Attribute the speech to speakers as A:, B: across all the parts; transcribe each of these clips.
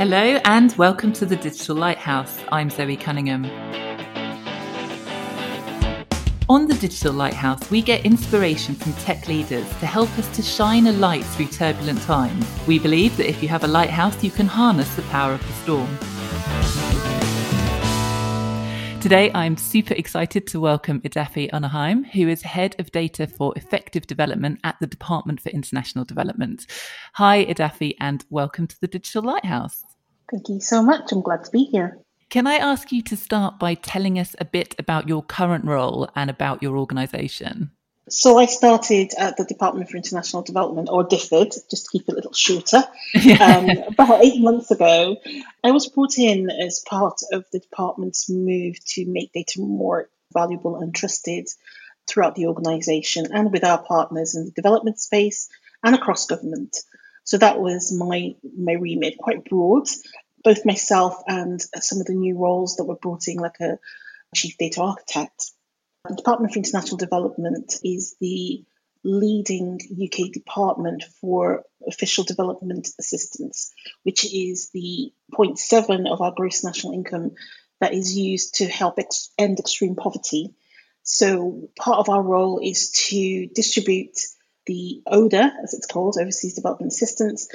A: Hello and welcome to the Digital Lighthouse. I'm Zoe Cunningham. On the Digital Lighthouse, we get inspiration from tech leaders to help us to shine a light through turbulent times. We believe that if you have a lighthouse, you can harness the power of the storm. Today, I'm super excited to welcome Idafe Onaheim, who is Head of Data for Effective Development at the Department for International Development. Hi, Idafe, and welcome to the Digital Lighthouse.
B: Thank you so much. I'm glad to be here.
A: Can I ask you to start by telling us a bit about your current role and about your organisation?
B: So I started at the Department for International Development, or DFID, just to keep it a little shorter, um, about eight months ago. I was brought in as part of the department's move to make data more valuable and trusted throughout the organisation and with our partners in the development space and across government. So that was my my remit, quite broad. Both myself and some of the new roles that were brought in, like a chief data architect the Department for International Development is the leading UK department for official development assistance, which is the 0.7 of our gross national income that is used to help ex- end extreme poverty. So, part of our role is to distribute the ODA, as it's called, Overseas Development Assistance,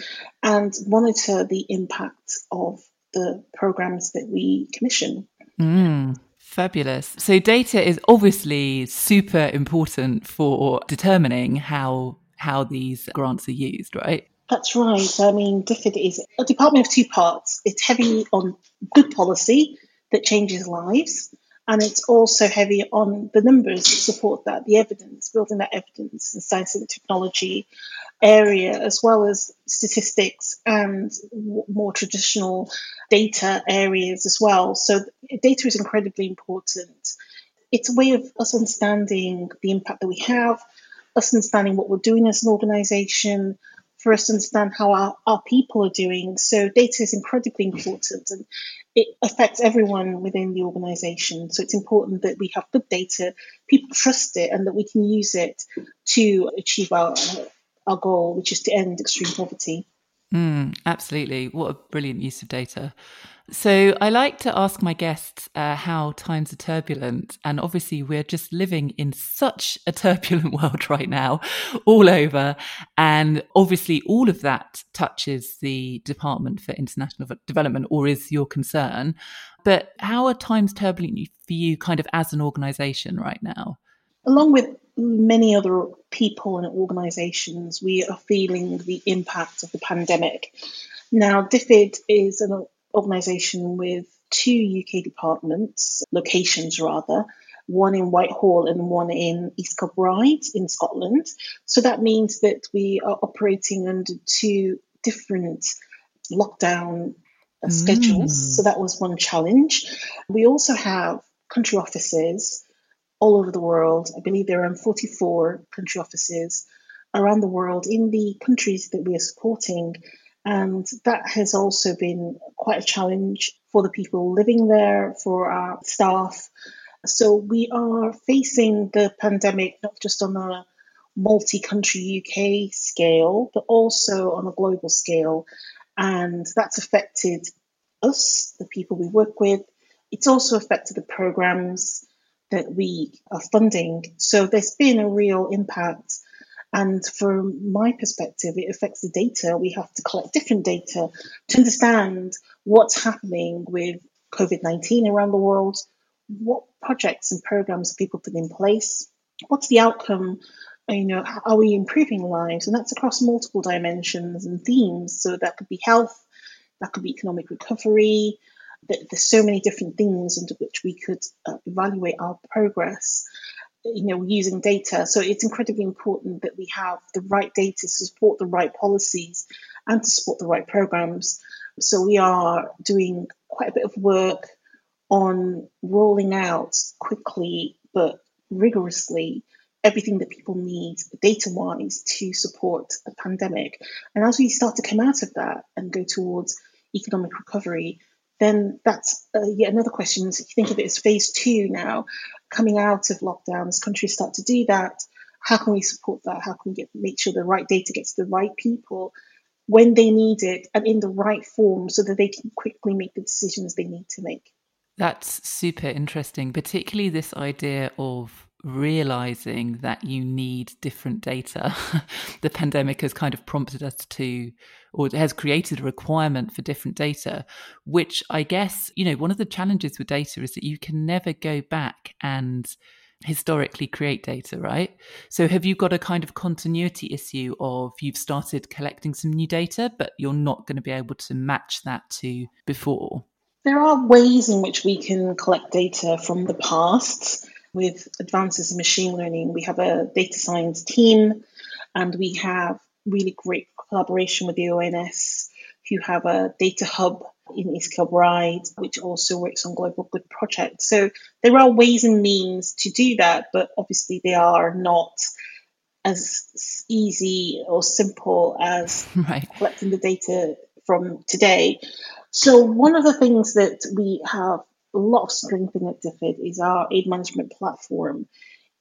B: and monitor the impact of the programs that we commission.
A: Mm. Fabulous. So data is obviously super important for determining how how these grants are used, right?
B: That's right. I mean, DFID is a department of two parts. It's heavy on good policy that changes lives, and it's also heavy on the numbers that support that, the evidence, building that evidence and science and technology area, as well as statistics and more traditional data areas as well. So data is incredibly important. It's a way of us understanding the impact that we have, us understanding what we're doing as an organization, for us to understand how our, our people are doing. So data is incredibly important and it affects everyone within the organization. So it's important that we have good data, people trust it, and that we can use it to achieve our our goal, which is to end extreme poverty.
A: Mm, absolutely. What a brilliant use of data. So, I like to ask my guests uh, how times are turbulent. And obviously, we're just living in such a turbulent world right now, all over. And obviously, all of that touches the Department for International Development or is your concern. But how are times turbulent for you, kind of as an organization right now?
B: Along with many other people and organisations, we are feeling the impact of the pandemic. Now, DFID is an organisation with two UK departments, locations rather, one in Whitehall and one in East Kilbride in Scotland. So that means that we are operating under two different lockdown uh, schedules. Mm. So that was one challenge. We also have country offices all over the world. I believe there are 44 country offices around the world in the countries that we are supporting. And that has also been quite a challenge for the people living there, for our staff. So we are facing the pandemic not just on a multi country UK scale, but also on a global scale. And that's affected us, the people we work with. It's also affected the programs that we are funding. So there's been a real impact. And from my perspective, it affects the data. We have to collect different data to understand what's happening with COVID 19 around the world, what projects and programs are people putting in place, what's the outcome, you know, are we improving lives? And that's across multiple dimensions and themes. So that could be health, that could be economic recovery, there's so many different things under which we could uh, evaluate our progress you know using data. So it's incredibly important that we have the right data to support the right policies and to support the right programs. So we are doing quite a bit of work on rolling out quickly but rigorously everything that people need data wise to support a pandemic. And as we start to come out of that and go towards economic recovery then that's uh, yet another question. So you think of it as phase two now, coming out of lockdowns, countries start to do that. How can we support that? How can we get, make sure the right data gets to the right people when they need it and in the right form so that they can quickly make the decisions they need to make.
A: That's super interesting, particularly this idea of realizing that you need different data. the pandemic has kind of prompted us to, or has created a requirement for different data, which I guess, you know, one of the challenges with data is that you can never go back and historically create data, right? So have you got a kind of continuity issue of you've started collecting some new data, but you're not going to be able to match that to before?
B: There are ways in which we can collect data from the past with advances in machine learning. We have a data science team and we have really great collaboration with the ONS who have a data hub in East Kilbride, which also works on global good projects. So there are ways and means to do that, but obviously they are not as easy or simple as right. collecting the data from today. So one of the things that we have a lot of strength in at DFID is our aid management platform.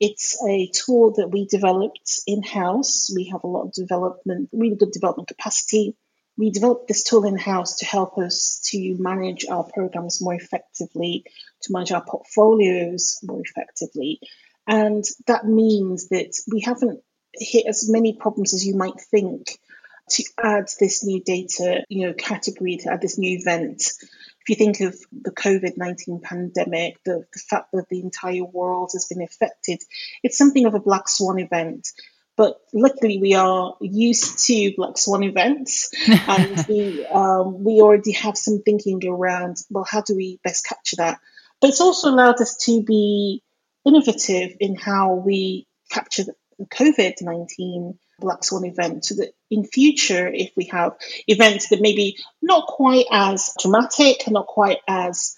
B: It's a tool that we developed in house. We have a lot of development, really good development capacity we developed this tool in house to help us to manage our programs more effectively, to manage our portfolios more effectively. And that means that we haven't hit as many problems as you might think to add this new data, you know, category, to add this new event. If you think of the COVID 19 pandemic, the, the fact that the entire world has been affected, it's something of a black swan event. But luckily, we are used to Black Swan events, and we um, we already have some thinking around. Well, how do we best capture that? But it's also allowed us to be innovative in how we capture the COVID nineteen Black Swan event, so that in future, if we have events that maybe not quite as dramatic, and not quite as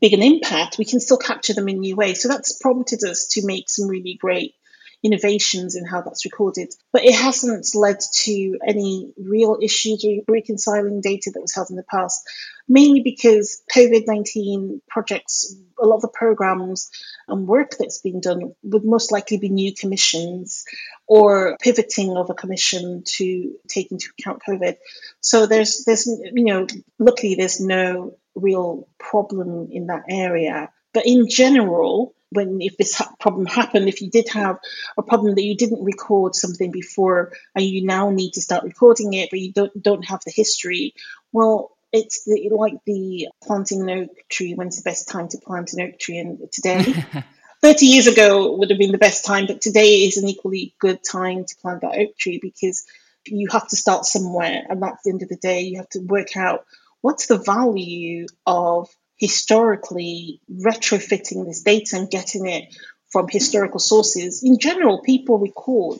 B: big an impact, we can still capture them in new ways. So that's prompted us to make some really great innovations in how that's recorded. But it hasn't led to any real issues reconciling data that was held in the past, mainly because COVID 19 projects, a lot of the programs and work that's been done would most likely be new commissions or pivoting of a commission to take into account COVID. So there's, there's, you know, luckily there's no real problem in that area. But in general, when if this problem happened, if you did have a problem that you didn't record something before and you now need to start recording it, but you don't don't have the history, well, it's the, like the planting an oak tree. When's the best time to plant an oak tree? And today. 30 years ago would have been the best time, but today is an equally good time to plant that oak tree because you have to start somewhere. And that's the end of the day. You have to work out what's the value of historically retrofitting this data and getting it from historical sources. In general, people record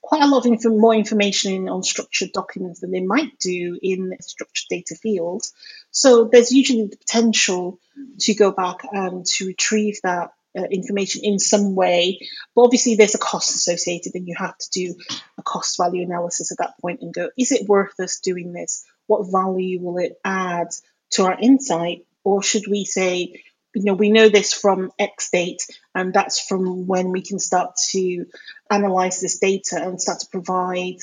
B: quite a lot of inf- more information in unstructured documents than they might do in structured data fields. So there's usually the potential to go back and to retrieve that uh, information in some way. But obviously, there's a cost associated, and you have to do a cost value analysis at that point and go, is it worth us doing this? What value will it add to our insight? Or should we say, you know, we know this from X date, and that's from when we can start to analyze this data and start to provide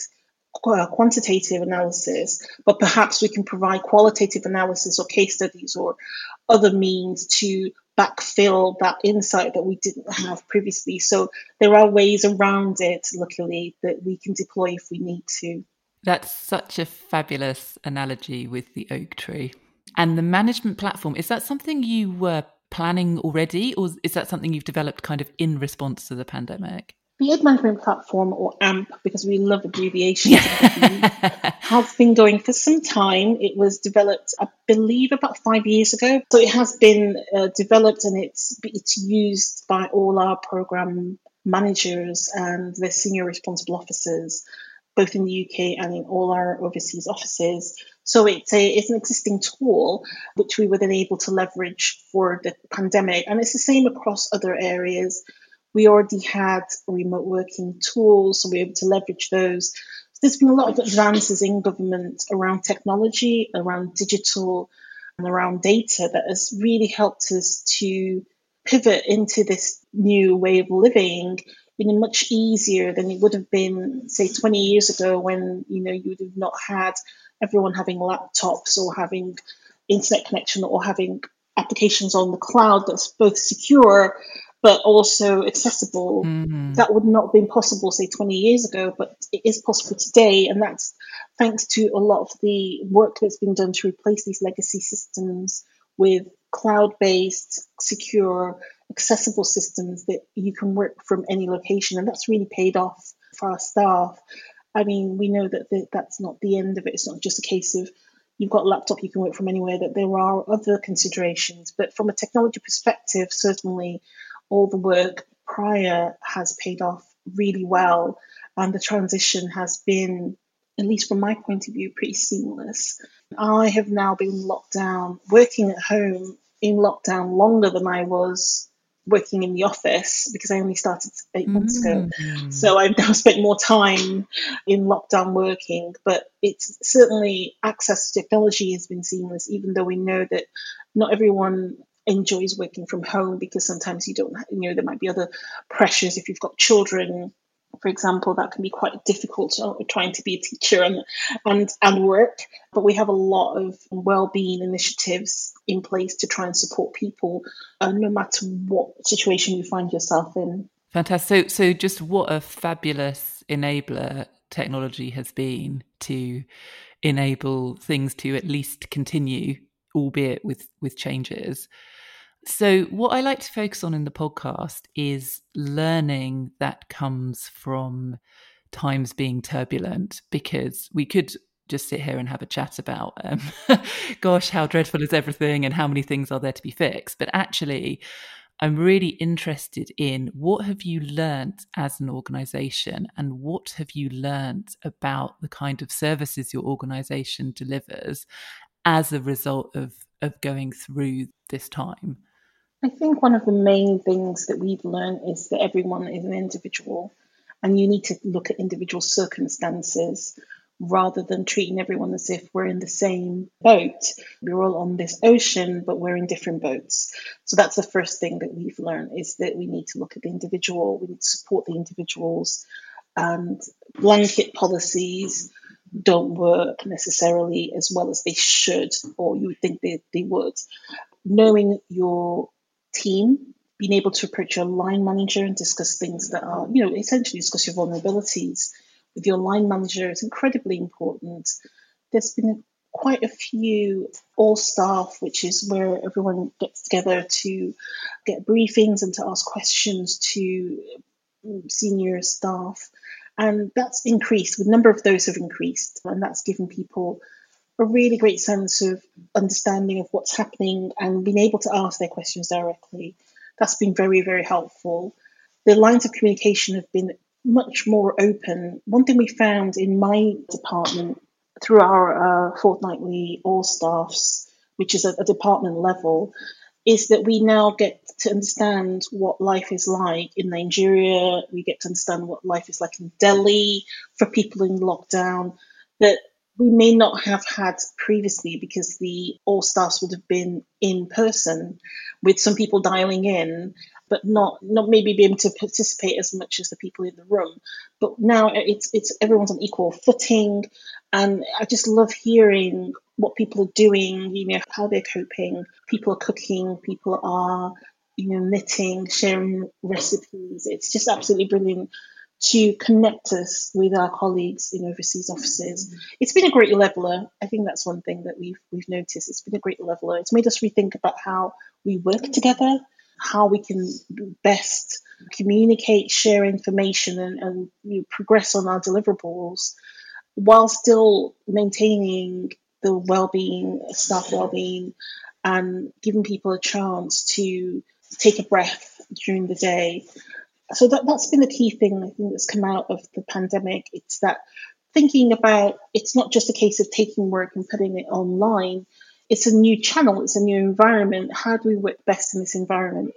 B: uh, quantitative analysis, but perhaps we can provide qualitative analysis or case studies or other means to backfill that insight that we didn't have previously. So there are ways around it, luckily, that we can deploy if we need to.
A: That's such a fabulous analogy with the oak tree. And the management platform, is that something you were planning already, or is that something you've developed kind of in response to the pandemic?
B: The Aid Management Platform, or AMP, because we love abbreviations, has been going for some time. It was developed, I believe, about five years ago. So it has been uh, developed and it's it's used by all our program managers and their senior responsible officers, both in the UK and in all our overseas offices. So it's a it's an existing tool which we were then able to leverage for the pandemic, and it's the same across other areas. We already had remote working tools, so we were able to leverage those. So there's been a lot of advances in government around technology, around digital, and around data that has really helped us to pivot into this new way of living in a much easier than it would have been, say, 20 years ago when you know you would have not had everyone having laptops or having internet connection or having applications on the cloud that's both secure but also accessible. Mm-hmm. That would not have been possible, say, 20 years ago, but it is possible today. And that's thanks to a lot of the work that's been done to replace these legacy systems with cloud based, secure, accessible systems that you can work from any location. And that's really paid off for our staff. I mean, we know that the, that's not the end of it. It's not just a case of you've got a laptop, you can work from anywhere, that there are other considerations. But from a technology perspective, certainly all the work prior has paid off really well. And the transition has been, at least from my point of view, pretty seamless. I have now been locked down, working at home in lockdown longer than I was working in the office because I only started eight months ago. Mm. So I've now spent more time in lockdown working, but it's certainly access to technology has been seamless, even though we know that not everyone enjoys working from home because sometimes you don't, you know, there might be other pressures if you've got children for example, that can be quite difficult uh, trying to be a teacher and, and, and work. But we have a lot of well-being initiatives in place to try and support people, uh, no matter what situation you find yourself in.
A: Fantastic. So, so just what a fabulous enabler technology has been to enable things to at least continue, albeit with with changes. So, what I like to focus on in the podcast is learning that comes from times being turbulent, because we could just sit here and have a chat about, um, gosh, how dreadful is everything and how many things are there to be fixed. But actually, I'm really interested in what have you learned as an organization and what have you learned about the kind of services your organization delivers as a result of, of going through this time?
B: I think one of the main things that we've learned is that everyone is an individual and you need to look at individual circumstances rather than treating everyone as if we're in the same boat. We're all on this ocean, but we're in different boats. So that's the first thing that we've learned is that we need to look at the individual, we need to support the individuals, and blanket policies don't work necessarily as well as they should, or you would think they, they would. Knowing your team, being able to approach your line manager and discuss things that are, you know, essentially discuss your vulnerabilities with your line manager is incredibly important. There's been quite a few all staff, which is where everyone gets together to get briefings and to ask questions to senior staff. And that's increased, the number of those have increased, and that's given people a really great sense of understanding of what's happening and being able to ask their questions directly. That's been very, very helpful. The lines of communication have been much more open. One thing we found in my department through our uh, fortnightly all staffs, which is at a department level, is that we now get to understand what life is like in Nigeria. We get to understand what life is like in Delhi for people in lockdown. That we may not have had previously because the all staffs would have been in person with some people dialing in but not not maybe be able to participate as much as the people in the room. But now it's it's everyone's on equal footing and i just love hearing what people are doing you know how they're coping. People are cooking people are you know knitting sharing recipes. It's just absolutely brilliant to connect us with our colleagues in overseas offices. It's been a great leveler. I think that's one thing that we've we've noticed. It's been a great leveler. It's made us rethink about how we work together, how we can best communicate, share information, and, and you know, progress on our deliverables while still maintaining the well-being, staff well-being, and giving people a chance to take a breath during the day so that, that's been the key thing I think that's come out of the pandemic. It's that thinking about it's not just a case of taking work and putting it online. It's a new channel, it's a new environment. How do we work best in this environment?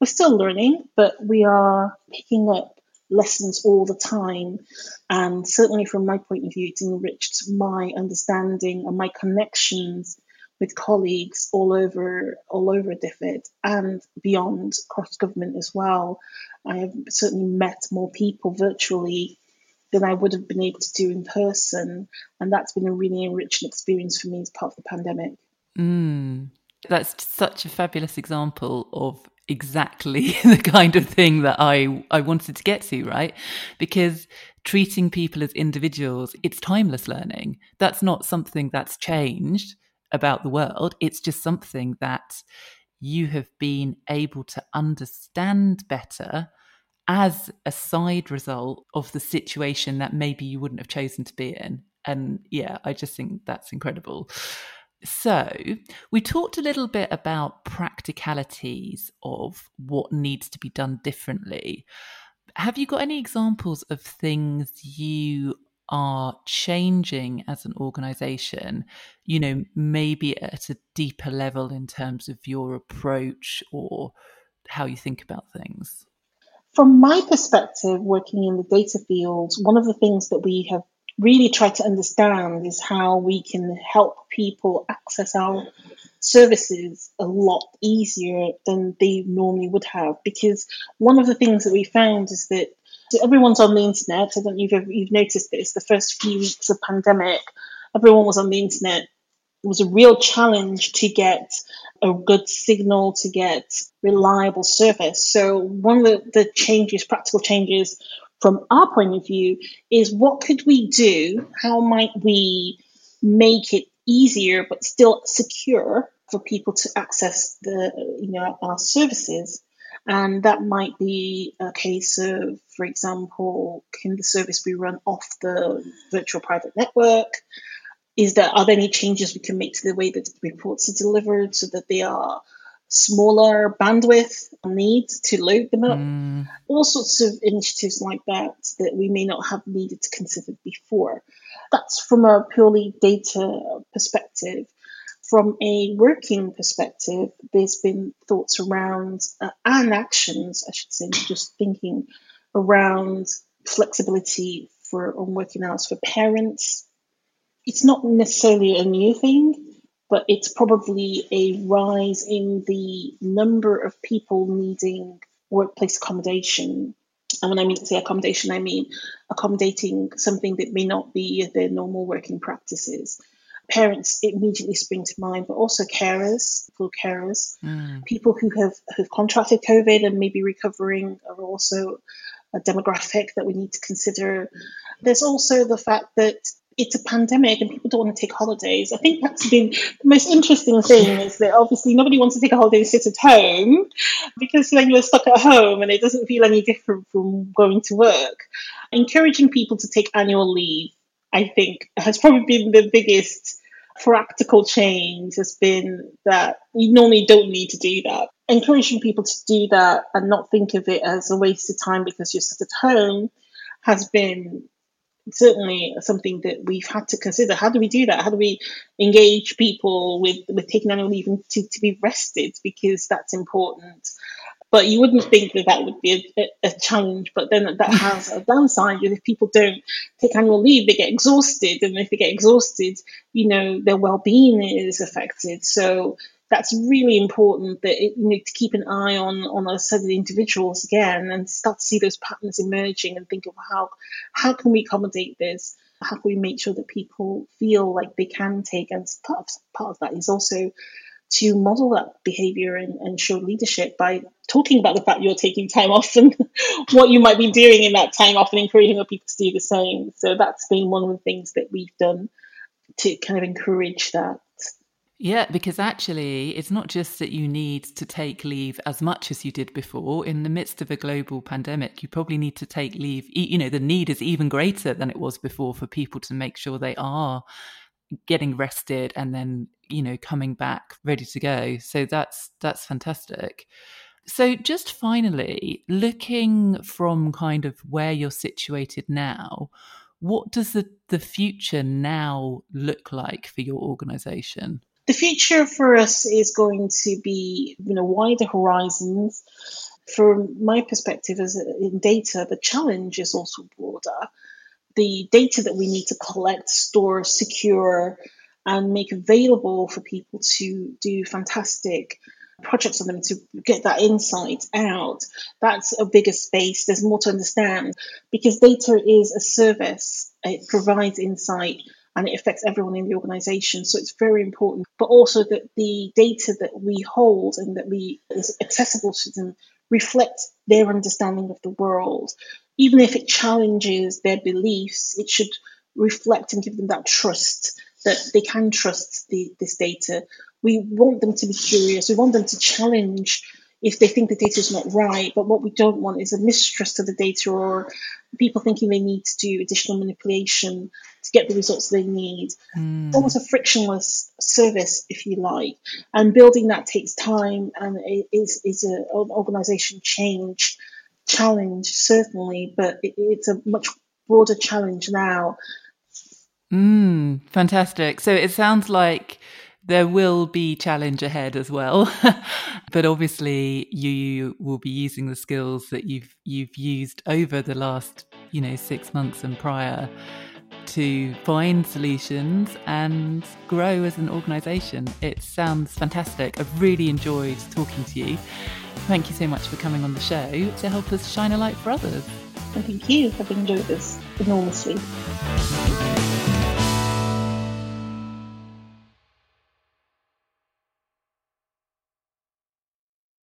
B: We're still learning, but we are picking up lessons all the time. And certainly from my point of view, it's enriched my understanding and my connections with colleagues all over all over DFID and beyond cross government as well. I have certainly met more people virtually than I would have been able to do in person. And that's been a really enriching experience for me as part of the pandemic.
A: Mm, that's such a fabulous example of exactly the kind of thing that I, I wanted to get to, right? Because treating people as individuals, it's timeless learning. That's not something that's changed about the world. It's just something that you have been able to understand better as a side result of the situation that maybe you wouldn't have chosen to be in. And yeah, I just think that's incredible. So, we talked a little bit about practicalities of what needs to be done differently. Have you got any examples of things you are changing as an organization, you know, maybe at a deeper level in terms of your approach or how you think about things?
B: From my perspective, working in the data field, one of the things that we have really tried to understand is how we can help people access our services a lot easier than they normally would have. Because one of the things that we found is that everyone's on the internet. I don't know if you've, you've noticed this. The first few weeks of pandemic, everyone was on the internet. It was a real challenge to get a good signal, to get reliable service. So one of the, the changes, practical changes from our point of view, is what could we do? How might we make it easier but still secure for people to access the you know our services? And that might be a case of, for example, can the service be run off the virtual private network? Is there are there any changes we can make to the way that the reports are delivered so that they are smaller bandwidth needs to load them up? Mm. All sorts of initiatives like that that we may not have needed to consider before. That's from a purely data perspective from a working perspective, there's been thoughts around uh, and actions, I should say, just thinking around flexibility for on working hours for parents. It's not necessarily a new thing, but it's probably a rise in the number of people needing workplace accommodation. And when I mean say accommodation, I mean accommodating something that may not be their normal working practices parents immediately spring to mind, but also carers, full carers, mm. people who have, have contracted COVID and maybe recovering are also a demographic that we need to consider. There's also the fact that it's a pandemic and people don't want to take holidays. I think that's been the most interesting thing is that obviously nobody wants to take a holiday and sit at home because then you're stuck at home and it doesn't feel any different from going to work. Encouraging people to take annual leave I think has probably been the biggest practical change has been that you normally don't need to do that. Encouraging people to do that and not think of it as a waste of time because you're sat at home has been certainly something that we've had to consider. How do we do that? How do we engage people with, with taking annual leave and to, to be rested? Because that's important. But you wouldn't think that that would be a, a, challenge. But then that has a downside. And If people don't take annual leave, they get exhausted, and if they get exhausted, you know their well-being is affected. So that's really important that it, you know to keep an eye on on a set of individuals again and start to see those patterns emerging and think of how how can we accommodate this how can we make sure that people feel like they can take and part of, part of that is also to model that behavior and, and show leadership by talking about the fact you're taking time off and what you might be doing in that time off and encouraging other people to do the same. So that's been one of the things that we've done to kind of encourage that.
A: Yeah, because actually, it's not just that you need to take leave as much as you did before. In the midst of a global pandemic, you probably need to take leave. You know, the need is even greater than it was before for people to make sure they are getting rested and then you know coming back ready to go. So that's that's fantastic. So just finally looking from kind of where you're situated now what does the, the future now look like for your organization?
B: The future for us is going to be you know wider horizons. From my perspective as in data the challenge is also broader. The data that we need to collect, store, secure, and make available for people to do fantastic projects on them to get that insight out. That's a bigger space. There's more to understand because data is a service. It provides insight and it affects everyone in the organization. So it's very important. But also that the data that we hold and that we is accessible to them reflect their understanding of the world. Even if it challenges their beliefs, it should reflect and give them that trust that they can trust the, this data. We want them to be curious. We want them to challenge if they think the data is not right. But what we don't want is a mistrust of the data or people thinking they need to do additional manipulation to get the results they need. Mm. Almost a frictionless service, if you like. And building that takes time and is is a, an organisation change challenge certainly, but it, it's a much broader challenge now.
A: Mm, fantastic. So it sounds like there will be challenge ahead as well. but obviously you will be using the skills that you've you've used over the last, you know, 6 months and prior to find solutions and grow as an organization. It sounds fantastic. I've really enjoyed talking to you. Thank you so much for coming on the show to help us shine a light for others.
B: Thank you. I've enjoyed this enormously.